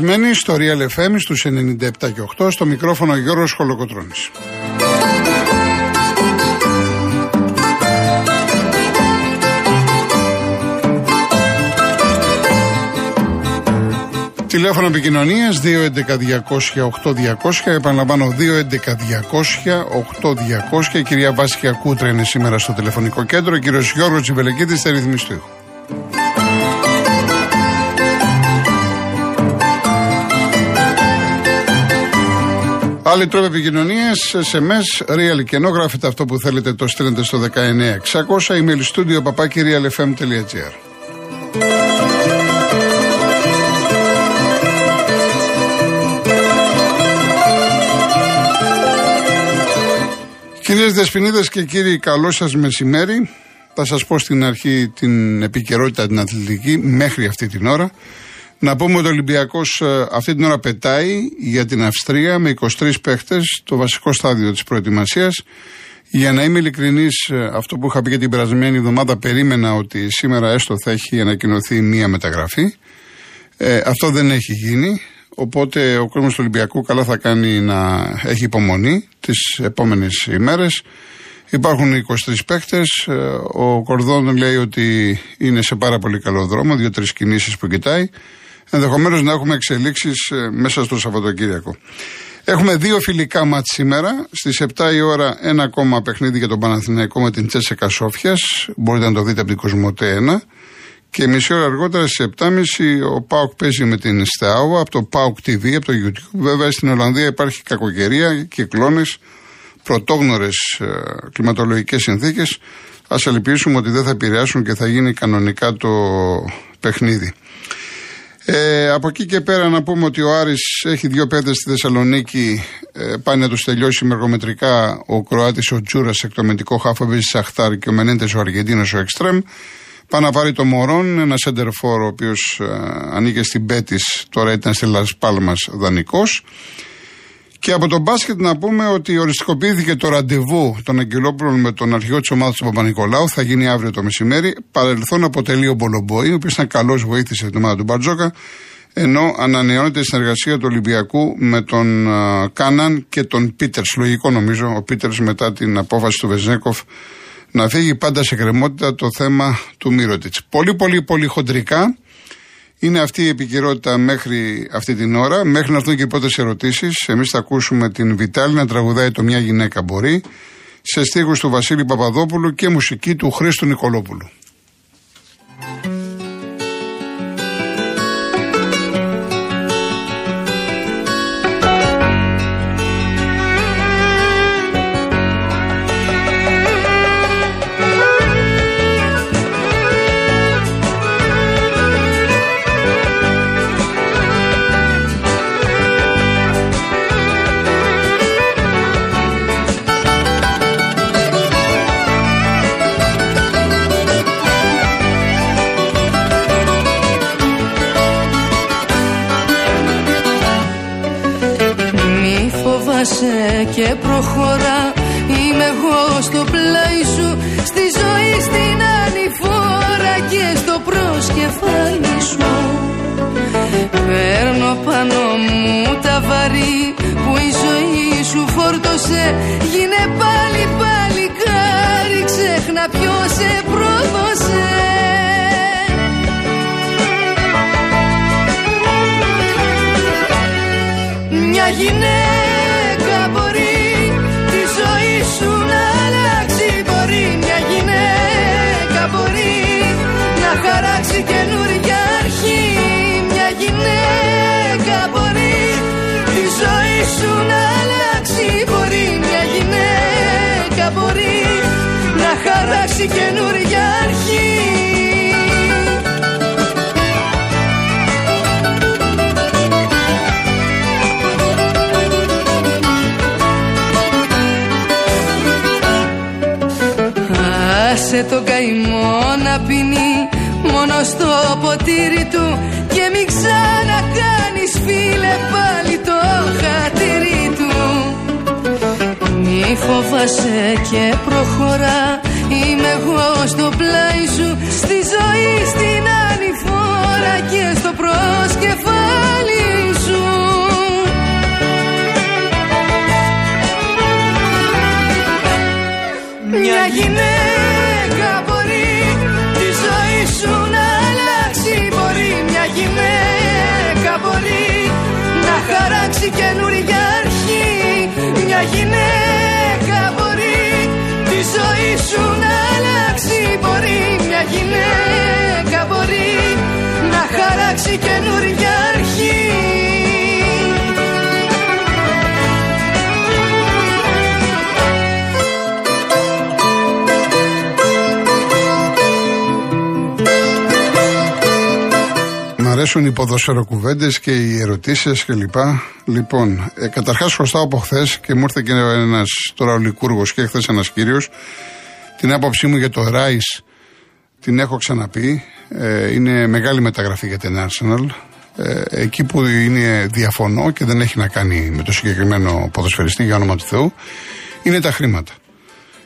συντονισμένοι στο Real FM στους 97 και 8 στο μικρόφωνο Γιώργος Χολοκοτρώνης. Τηλέφωνο επικοινωνίας 211-200-8200. Επαναλαμβάνω 211-200-8200. Η κυρία Βάσια Κούτρα είναι σήμερα στο τηλεφωνικό κέντρο. Ο κύριος Γιώργος Τσιβελεκίδη θα ρυθμιστεί. Άλλοι τρόποι επικοινωνία, SMS, real και ενώ γράφετε αυτό που θέλετε το στέλνετε στο 19600 email studio papakirialfm.gr. Κυρίες Δεσποινίδες και κύριοι, καλό σας μεσημέρι. Θα σας πω στην αρχή την επικαιρότητα την αθλητική μέχρι αυτή την ώρα. Να πούμε ότι ο Ολυμπιακός ε, αυτή την ώρα πετάει για την Αυστρία με 23 παίχτες, το βασικό στάδιο της προετοιμασίας. Για να είμαι ειλικρινής, ε, αυτό που είχα πει και την περασμένη εβδομάδα, περίμενα ότι σήμερα έστω θα έχει ανακοινωθεί μία μεταγραφή. Ε, αυτό δεν έχει γίνει. Οπότε ο κόσμος του Ολυμπιακού καλά θα κάνει να έχει υπομονή τις επόμενες ημέρες. Υπάρχουν 23 παίχτες. Ε, ο Κορδόν λέει ότι είναι σε πάρα πολύ καλό δρόμο, δύο-τρεις κινήσεις που κοιτάει ενδεχομένως να έχουμε εξελίξεις ε, μέσα στο Σαββατοκύριακο. Έχουμε δύο φιλικά μάτς σήμερα. Στις 7 η ώρα ένα ακόμα παιχνίδι για τον Παναθηναϊκό με την Τσέσσεκα Σόφιας. Μπορείτε να το δείτε από την Κοσμοτέ 1. Και μισή ώρα αργότερα στις 7.30 ο Πάουκ παίζει με την Στεάουα από το Πάουκ TV, από το YouTube. Βέβαια στην Ολλανδία υπάρχει κακοκαιρία, κυκλώνες, πρωτόγνωρες κλιματολογικές συνθήκες. Α ελπίσουμε ότι δεν θα επηρεάσουν και θα γίνει κανονικά το παιχνίδι. Ε, από εκεί και πέρα να πούμε ότι ο Άρης έχει δύο πέντε στη Θεσσαλονίκη. Ε, πάει να τους τελειώσει μεργομετρικά ο Κροάτης ο Τζούρας, εκτομετικό χάφο Σαχτάρ και ο Μενέντες ο Αργεντίνος ο Εκστρέμ. Πάει να πάρει το Μωρόν, ένα σέντερφορ ο οποίος ε, ανήκε στην Πέτης, τώρα ήταν στη Λασπάλμα δανεικός. Και από τον μπάσκετ να πούμε ότι οριστικοποιήθηκε το ραντεβού των Αγγελόπουλων με τον αρχηγό της ομάδας του Παπα-Νικολάου. Θα γίνει αύριο το μεσημέρι. Παρελθόν αποτελεί ο Μπολομπόη, ο οποίος ήταν καλός, βοήθησε την ομάδα του Μπαρτζόκα. Ενώ ανανεώνεται η συνεργασία του Ολυμπιακού με τον Κάναν και τον Πίτερς. Λογικό νομίζω ο Πίτερς μετά την απόφαση του Βεζέκοφ να φύγει πάντα σε κρεμότητα το θέμα του Μύρωτιτς. Πολύ, πολύ, πολύ χοντρικά. Είναι αυτή η επικαιρότητα μέχρι αυτή την ώρα. Μέχρι να έρθουν και οι πρώτες ερωτήσεις, εμείς θα ακούσουμε την Βιτάλη να τραγουδάει το Μια γυναίκα μπορεί σε στίχους του Βασίλη Παπαδόπουλου και μουσική του Χρήστου Νικολόπουλου. Και προχωρά Είμαι εγώ στο πλάι σου Στη ζωή στην ανηφόρα Και στο προσκεφάλι σου. Παίρνω πάνω μου τα βαρύ Που η ζωή σου φόρτωσε. Γίνε πάλι πάλι κάρι Ξέχνα ποιος σε πρόδωσε. Μια γυναίκα σου να αλλάξει. Μπορεί μια γυναίκα μπορεί να χαράξει καινούργια αρχή. Άσε το καημό να πίνει μόνο στο ποτήρι του και μην ξανακάνεις φίλε φοβάσαι και προχωρά. Είμαι εγώ στο πλάι σου Στη ζωή στην ανηφόρα Και στο προσκεφάλι σου. Μια γυναίκα μπορεί Τη ζωή σου να αλλάξει. Μπορεί μια γυναίκα μπορεί Να χαράξει καινούργια αρχή. Μια γυναίκα τη ζωή σου να αλλάξει. Μπορεί μια γυναίκα μπορεί να χαράξει καινούργια αρέσουν οι ποδοσφαιροκουβέντες και οι ερωτήσεις κλπ. Λοιπόν, ε, καταρχάς χρωστάω από χθες και μου ήρθε και ένας τώρα ο Λικούργος και χθες ένας κύριος. Την άποψή μου για το Ράι την έχω ξαναπεί. Ε, είναι μεγάλη μεταγραφή για την Arsenal. Ε, εκεί που είναι διαφωνώ και δεν έχει να κάνει με το συγκεκριμένο ποδοσφαιριστή για όνομα του Θεού, είναι τα χρήματα.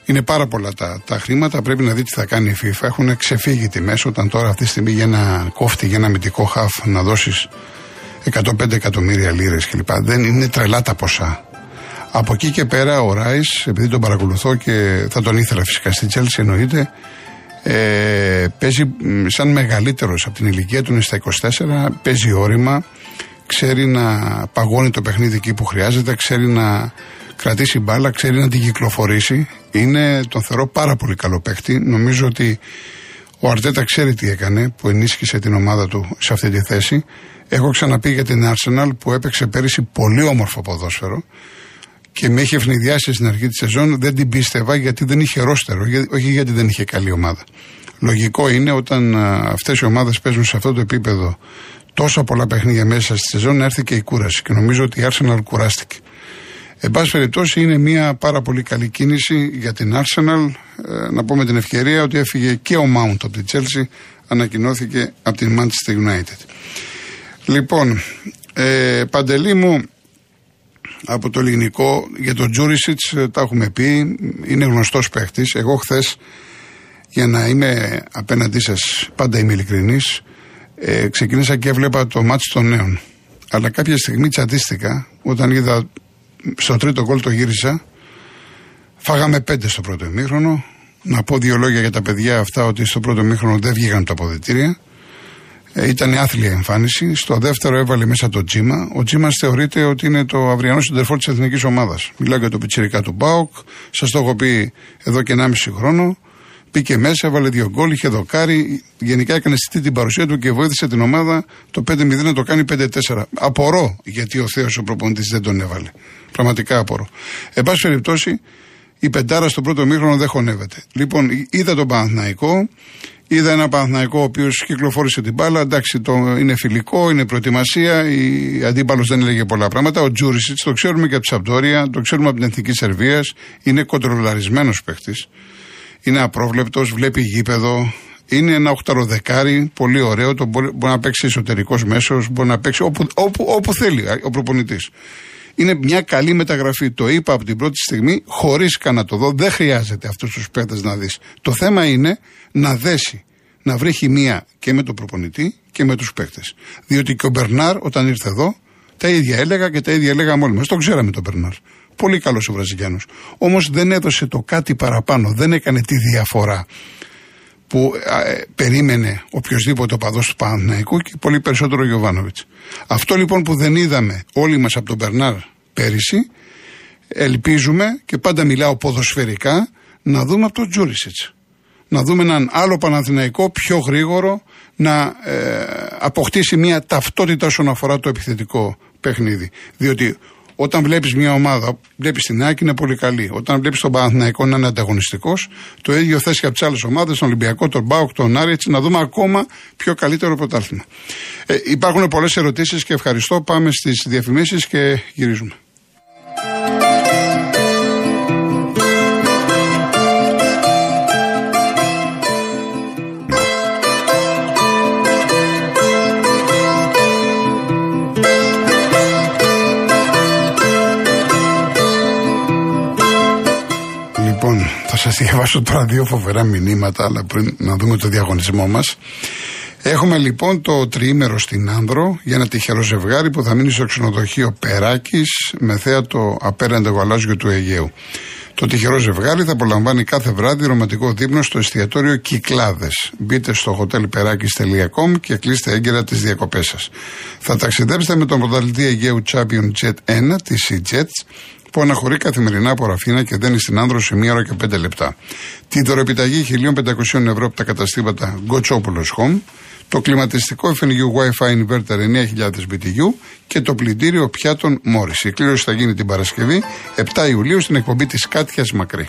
Είναι πάρα πολλά τα, τα χρήματα. Πρέπει να δει τι θα κάνει η FIFA. Έχουν ξεφύγει τιμέ όταν τώρα αυτή τη στιγμή για ένα κόφτη, για ένα μυντικό χαφ να δώσεις 105 εκατομμύρια λίρες κλπ. Δεν είναι τρελά τα ποσά. Από εκεί και πέρα ο Ράις, επειδή τον παρακολουθώ και θα τον ήθελα φυσικά στη Τσέλση εννοείται, ε, παίζει σαν μεγαλύτερος από την ηλικία του, είναι στα 24, παίζει όρημα, ξέρει να παγώνει το παιχνίδι εκεί που χρειάζεται, ξέρει να κρατήσει μπάλα, ξέρει να την κυκλοφορήσει. Είναι, τον θεωρώ πάρα πολύ καλό παίκτη. Νομίζω ότι ο Αρτέτα ξέρει τι έκανε που ενίσχυσε την ομάδα του σε αυτή τη θέση. Έχω ξαναπεί για την Arsenal που έπαιξε πέρυσι πολύ όμορφο ποδόσφαιρο και με είχε ευνηδιάσει στην αρχή της σεζόν. Δεν την πίστευα γιατί δεν είχε ρόστερο, όχι γιατί δεν είχε καλή ομάδα. Λογικό είναι όταν αυτές οι ομάδες παίζουν σε αυτό το επίπεδο τόσα πολλά παιχνίδια μέσα στη σεζόν να έρθει και η κούραση. Και νομίζω ότι η Arsenal κουράστηκε. Εν πάση περιπτώσει είναι μια πάρα πολύ καλή κίνηση για την Arsenal. Ε, να πω με την ευκαιρία ότι έφυγε και ο Mount από την Chelsea, ανακοινώθηκε από την Manchester United. Λοιπόν, ε, Παντελή μου, από το ελληνικό, για τον Τζούρισιτς ε, τα έχουμε πει, είναι γνωστός παίχτης. Εγώ χθες, για να είμαι απέναντί σας, πάντα είμαι ειλικρινής, ε, ξεκίνησα και έβλεπα το μάτι των νέων. Αλλά κάποια στιγμή τσατίστηκα όταν είδα στο τρίτο γκολ το γύρισα. Φάγαμε πέντε στο πρώτο ημίχρονο. Να πω δύο λόγια για τα παιδιά αυτά ότι στο πρώτο ημίχρονο δεν βγήκαν τα αποδητήρια. Ε, ήταν άθλια εμφάνιση. Στο δεύτερο έβαλε μέσα το Τζίμα. Ο Τζίμας θεωρείται ότι είναι το αυριανό συντερφόρ της εθνικής ομάδας. Μιλάω για το πιτσυρικά του Μπάουκ. Σας το έχω πει εδώ και 1,5 χρόνο. Πήκε μέσα, έβαλε δύο γκολ, είχε δοκάρι. Γενικά έκανε στη την παρουσία του και βοήθησε την ομάδα το 5-0 να το κάνει 5-4. Απορώ γιατί ο Θεός ο προπονητής δεν τον έβαλε. Πραγματικά απορώ. Εν πάση περιπτώσει, η πεντάρα στο πρώτο μήχρονο δεν χωνεύεται. Λοιπόν, είδα τον Παναθναϊκό, είδα ένα Παναθναϊκό ο οποίος κυκλοφόρησε την μπάλα. Εντάξει, το είναι φιλικό, είναι προετοιμασία. Η αντίπαλος δεν έλεγε πολλά πράγματα. Ο Τζούρισιτς το ξέρουμε και από τη Σαμπτόρια, το ξέρουμε από την Εθνική Σερβίας. Είναι κοντρολαρισμένος παίχτης. Είναι απρόβλεπτος, βλέπει γήπεδο. Είναι ένα οχταροδεκάρι, πολύ ωραίο. Το μπορεί, μπορεί να παίξει εσωτερικός μέσος, μπορεί να παίξει όπου, όπου, όπου θέλει ο προπονητής. Είναι μια καλή μεταγραφή. Το είπα από την πρώτη στιγμή, χωρίς καν να το δω. Δεν χρειάζεται αυτούς τους παίκτες να δεις. Το θέμα είναι να δέσει, να βρει χημεία και με τον προπονητή και με τους παίκτες. Διότι και ο Μπερνάρ, όταν ήρθε εδώ, τα ίδια έλεγα και τα ίδια έλεγαμε όλοι μας. Το ξέραμε τον Μπερνάρ. Πολύ καλός ο Βραζιλιάνος. Όμως δεν έδωσε το κάτι παραπάνω, δεν έκανε τη διαφορά που ε, περίμενε οποιοδήποτε οπαδός του Παναθηναϊκού και πολύ περισσότερο ο Γιωβάνοβιτς. Αυτό λοιπόν που δεν είδαμε όλοι μας από τον Μπερνάρ πέρυσι, ελπίζουμε και πάντα μιλάω ποδοσφαιρικά να δούμε από τον Τζούρισιτς. Να δούμε έναν άλλο Παναθηναϊκό πιο γρήγορο να ε, αποκτήσει μια ταυτότητα όσον αφορά το επιθετικό παιχνίδι. Διότι όταν βλέπεις μια ομάδα, βλέπεις την Άκη είναι πολύ καλή. Όταν βλέπεις τον Παναθηναϊκό να είναι ανταγωνιστικός, το ίδιο θες και από τις άλλες ομάδες, τον Ολυμπιακό, τον Μπάουκ, τον Άρη, να δούμε ακόμα πιο καλύτερο πρωτάθλημα. Ε, υπάρχουν πολλές ερωτήσεις και ευχαριστώ. Πάμε στις διαφημίσεις και γυρίζουμε. Θα σα διαβάσω τώρα δύο φοβερά μηνύματα, αλλά πριν να δούμε το διαγωνισμό μας. Έχουμε λοιπόν το τριήμερο στην Άνδρο για ένα τυχερό ζευγάρι που θα μείνει στο ξενοδοχείο Περάκης με θέατο απέραντε γαλάζιο του Αιγαίου. Το τυχερό ζευγάρι θα απολαμβάνει κάθε βράδυ ρομαντικό δείπνο στο εστιατόριο Κυκλάδες. Μπείτε στο hotelperakis.com και κλείστε έγκαιρα τις διακοπές σας. Θα ταξιδέψετε με τον πρωταθλητή Αιγαίου Champion Jet 1 τη Jets που αναχωρεί καθημερινά από Ραφίνα και δένει στην άνδρο σε μία ώρα και πέντε λεπτά. Τη δωρεπιταγή 1.500 ευρώ από τα καταστήματα Γκοτσόπουλος Home, το κλιματιστικό FNU Wi-Fi Inverter 9000 BTU και το πλυντήριο πιάτων Morris. Η κλήρωση θα γίνει την Παρασκευή 7 Ιουλίου στην εκπομπή της Κάτιας Μακρύ.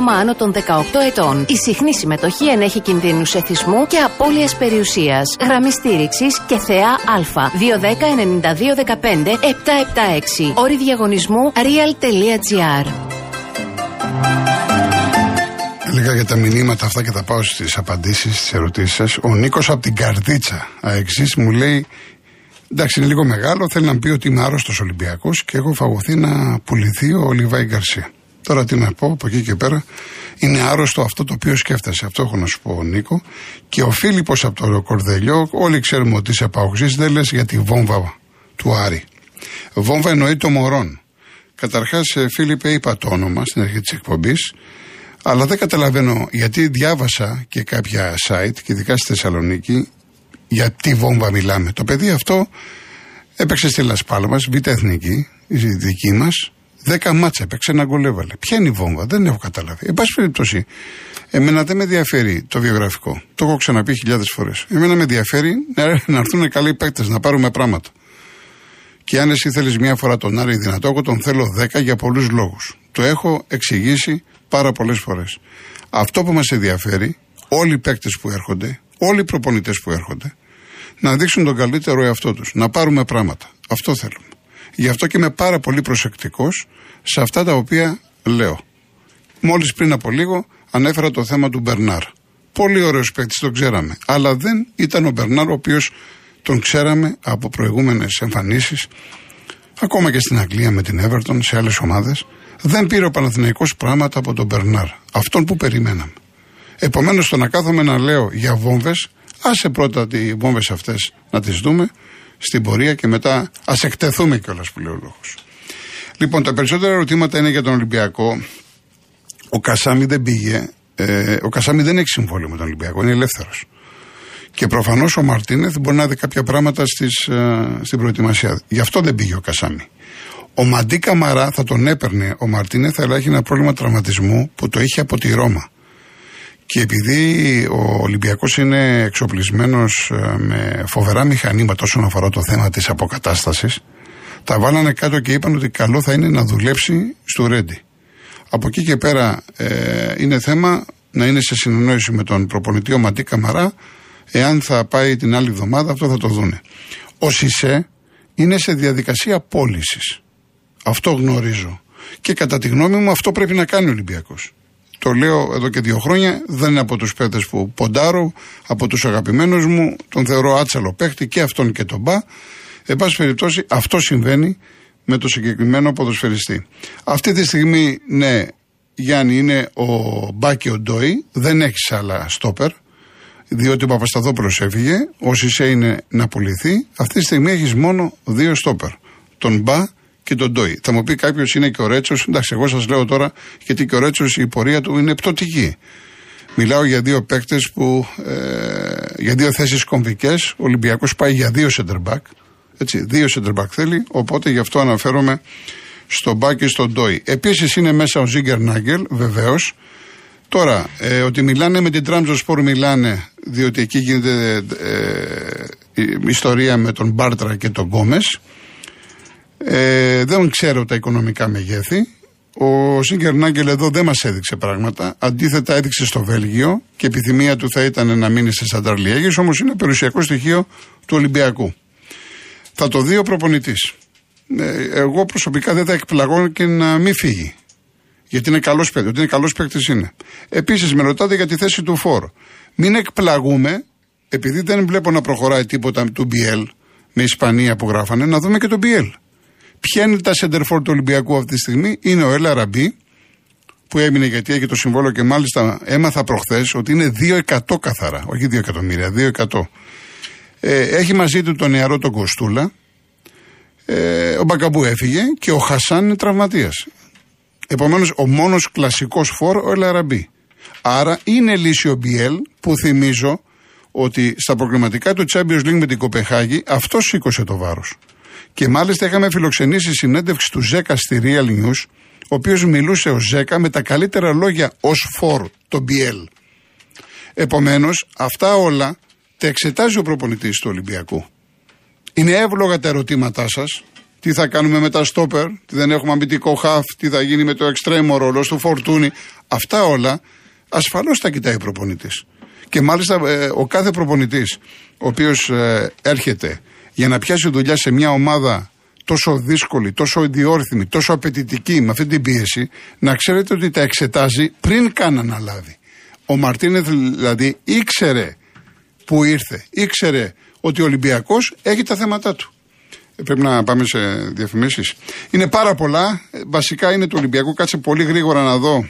άτομα άνω των 18 ετών. Η συχνή συμμετοχή ενέχει κινδύνους εθισμού και απώλειας περιουσίας. Γραμμή στήριξης και θεά Α. 210-9215-776. Όρη διαγωνισμού real.gr. Λίγα για τα μηνύματα αυτά και θα πάω στις απαντήσεις, στι ερωτήσεις σας. Ο Νίκος από την Καρδίτσα, αεξής, μου λέει Εντάξει, είναι λίγο μεγάλο. Θέλει να πει ότι είμαι άρρωστος Ολυμπιακός και έχω φαγωθεί να πουληθεί ο Λιβάη Γκαρσία. Τώρα τι να πω από εκεί και πέρα. Είναι άρρωστο αυτό το οποίο σκέφτεσαι. Αυτό έχω να σου πω, Νίκο. Και ο Φίλιππος από το Κορδελιό, όλοι ξέρουμε ότι είσαι απαγωγή, δεν λες για τη βόμβα του Άρη. Βόμβα εννοεί το μωρόν. Καταρχάς, ε, Φίλιππε, είπα το όνομα στην αρχή της εκπομπής, αλλά δεν καταλαβαίνω γιατί διάβασα και κάποια site, και ειδικά στη Θεσσαλονίκη, για τι βόμβα μιλάμε. Το παιδί αυτό έπαιξε στη Λασπάλμα, β' εθνική, η δική μας, Δέκα μάτσα έπαιξε ένα γκολ έβαλε. Ποια είναι η βόμβα, δεν έχω καταλάβει. Εν πάση περιπτώσει, εμένα δεν με ενδιαφέρει το βιογραφικό. Το έχω ξαναπεί χιλιάδες φορές. Εμένα με ενδιαφέρει να, έρθουν καλοί παίκτες, να πάρουμε πράγματα. Και αν εσύ θέλεις μια φορά τον Άρη δυνατό, εγώ τον θέλω δέκα για πολλούς λόγους. Το έχω εξηγήσει πάρα πολλές φορές. Αυτό που μας ενδιαφέρει, όλοι οι παίκτες που έρχονται, όλοι οι προπονητές που έρχονται, να δείξουν τον καλύτερο εαυτό τους. Να πάρουμε πράγματα. Αυτό θέλουμε. Γι' αυτό και είμαι πάρα πολύ προσεκτικός σε αυτά τα οποία λέω. Μόλις πριν από λίγο ανέφερα το θέμα του Μπερνάρ. Πολύ ωραίος παίκτης, τον ξέραμε. Αλλά δεν ήταν ο Μπερνάρ ο οποίος τον ξέραμε από προηγούμενες εμφανίσεις, ακόμα και στην Αγγλία με την Everton, σε άλλες ομάδες. Δεν πήρε ο Παναθηναϊκός πράγματα από τον Μπερνάρ. Αυτόν που περιμέναμε. Επομένως, το να κάθομαι να λέω για βόμβες, άσε πρώτα τι βόμβες αυτές να τις δούμε στην πορεία και μετά ας εκτεθούμε κιόλας που λέει ο λόγος. Λοιπόν, τα περισσότερα ερωτήματα είναι για τον Ολυμπιακό. Ο Κασάμι δεν πήγε. Ε, ο Κασάμι δεν έχει συμβόλαιο με τον Ολυμπιακό, είναι ελεύθερος. Και προφανώς ο Μαρτίνεθ μπορεί να δει κάποια πράγματα στις, ε, στην προετοιμασία. Γι' αυτό δεν πήγε ο Κασάμι. Ο Μαντί Καμαρά θα τον έπαιρνε ο Μαρτίνεθ, αλλά έχει ένα πρόβλημα τραυματισμού που το είχε από τη Ρώμα. Και επειδή ο Ολυμπιακός είναι εξοπλισμένος ε, με φοβερά μηχανήματα όσον αφορά το θέμα της αποκατάστασης, τα βάλανε κάτω και είπαν ότι καλό θα είναι να δουλέψει στο Ρέντι. Από εκεί και πέρα ε, είναι θέμα να είναι σε συνεννόηση με τον προπονητή ο Ματί Καμαρά. Εάν θα πάει την άλλη εβδομάδα, αυτό θα το δούνε. Ο Σισε είναι σε διαδικασία πώλησης. Αυτό γνωρίζω. Και κατά τη γνώμη μου αυτό πρέπει να κάνει ο Ολυμπιακός. Το λέω εδώ και δύο χρόνια. Δεν είναι από τους παίκτες που ποντάρω, από τους αγαπημένους μου. Τον θεωρώ άτσαλο παίκτη και αυτόν και τον μπα. Εν πάση περιπτώσει, αυτό συμβαίνει με το συγκεκριμένο ποδοσφαιριστή. Αυτή τη στιγμή, ναι, Γιάννη, είναι ο Μπά και ο Ντόι. Δεν έχει άλλα στόπερ. Διότι ο Παπασταθόπουλος έφυγε. Ο Σισε είναι να πουληθεί. Αυτή τη στιγμή έχεις μόνο δύο στόπερ. Τον Μπα και τον Ντόι. Θα μου πει κάποιος είναι και ο Ρέτσος. Εντάξει, εγώ σας λέω τώρα γιατί και ο Ρέτσος η πορεία του είναι πτωτική. Μιλάω για δύο παίκτες που. Ε, για δύο θέσεις κομβικές. Ο Ολυμπιακός πάει για δύο center back. Έτσι, δύο center back θέλει. Οπότε γι' αυτό αναφέρομαι στον Μπακ και στον Ντόι. Επίσης είναι μέσα ο Ζίγκερ Νάγκελ, βεβαίως. Τώρα, ε, ότι μιλάνε με την Τραμζο Σπορ μιλάνε, διότι εκεί γίνεται ε, η ιστορία με τον Μπάρτρα και τον Γκόμες. Ε, δεν ξέρω τα οικονομικά μεγέθη. Ο Σίγκερ Νάγκελ εδώ δεν μας έδειξε πράγματα. Αντίθετα, έδειξε στο Βέλγιο και επιθυμία του θα ήταν να μείνει σε Σανταρλιέγη, όμως είναι περιουσιακό στοιχείο του Ολυμπιακού. Θα το δει ο προπονητής. ε, εγώ προσωπικά δεν θα εκπλαγώ και να μην φύγει. Γιατί είναι καλός παίκτης. Ότι είναι καλός παίκτης είναι. Επίσης, με ρωτάτε για τη θέση του φόρ. Μην εκπλαγούμε, επειδή δεν βλέπω να προχωράει τίποτα του BL με Ισπανία που γράφανε, να δούμε και το BL. Ποια είναι τα σεντερφόρ του Ολυμπιακού αυτή τη στιγμή, είναι ο Έλα Ραμπή, που έμεινε γιατί έχει το συμβόλο και μάλιστα έμαθα προχθές ότι είναι 2 καθαρά. Όχι 2 εκατομμύρια, 2 Ε, έχει μαζί του τον νεαρό τον Κοστούλα. Ε, ο Μπακαμπού έφυγε και ο Χασάν είναι τραυματίας. Επομένως, ο μόνος κλασικός φόρ ο Ελαραμπή. Άρα είναι λύση ο Μπιέλ που θυμίζω ότι στα προγραμματικά του Champions League με την Κοπεχάγη αυτό σήκωσε το βάρος. Και μάλιστα είχαμε φιλοξενήσει συνέντευξη του Ζέκα στη Real News, ο οποίος μιλούσε ο Ζέκα με τα καλύτερα λόγια ως φόρ, το Μπιέλ. Επομένως, αυτά όλα τα εξετάζει ο προπονητής του Ολυμπιακού. Είναι εύλογα τα ερωτήματά σας τι θα κάνουμε με τα στόπερ, τι δεν έχουμε αμυντικό χαφ, τι θα γίνει με το εξτρέμο ρόλο του φορτούνι. Αυτά όλα ασφαλώς τα κοιτάει ο προπονητής. Και μάλιστα ε, ο κάθε προπονητής, ο οποίος ε, έρχεται για να πιάσει δουλειά σε μια ομάδα τόσο δύσκολη, τόσο ιδιόρυθμη, τόσο απαιτητική με αυτή την πίεση, να ξέρετε ότι τα εξετάζει πριν καν αναλάβει. Ο Μαρτίνεθ δηλαδή ήξερε που ήρθε, ήξερε ότι ο Ολυμπιακός έχει τα θέματα του. Πρέπει να πάμε σε διαφημίσεις. Είναι πάρα πολλά. Βασικά είναι του Ολυμπιακού. Κάτσε πολύ γρήγορα να δω.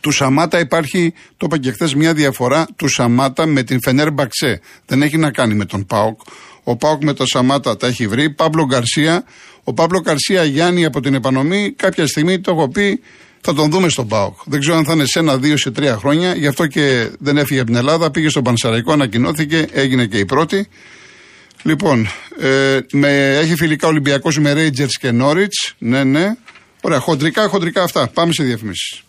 Του Σαμάτα υπάρχει, το είπα και χθες, μια διαφορά του Σαμάτα με την Φενέρ Μπαξέ. Δεν έχει να κάνει με τον Πάοκ. Ο Πάοκ με τον Σαμάτα τα έχει βρει. Παύλο Γκαρσία. Ο Παύλο Γκαρσία Γιάννη από την επανομή. Κάποια στιγμή το έχω πει, θα τον δούμε στον Πάοκ. Δεν ξέρω αν θα είναι σε ένα, δύο, σε τρία χρόνια. Γι' αυτό και δεν έφυγε από την Ελλάδα. Πήγε στον Πανσαραϊκό, ανακοινώθηκε, έγινε και η πρώτη. Λοιπόν, ε, με, έχει φιλικά Ολυμπιακός με Rangers και Norwich. Ναι, ναι. Ωραία, χοντρικά, χοντρικά αυτά. Πάμε σε διαφημίσεις.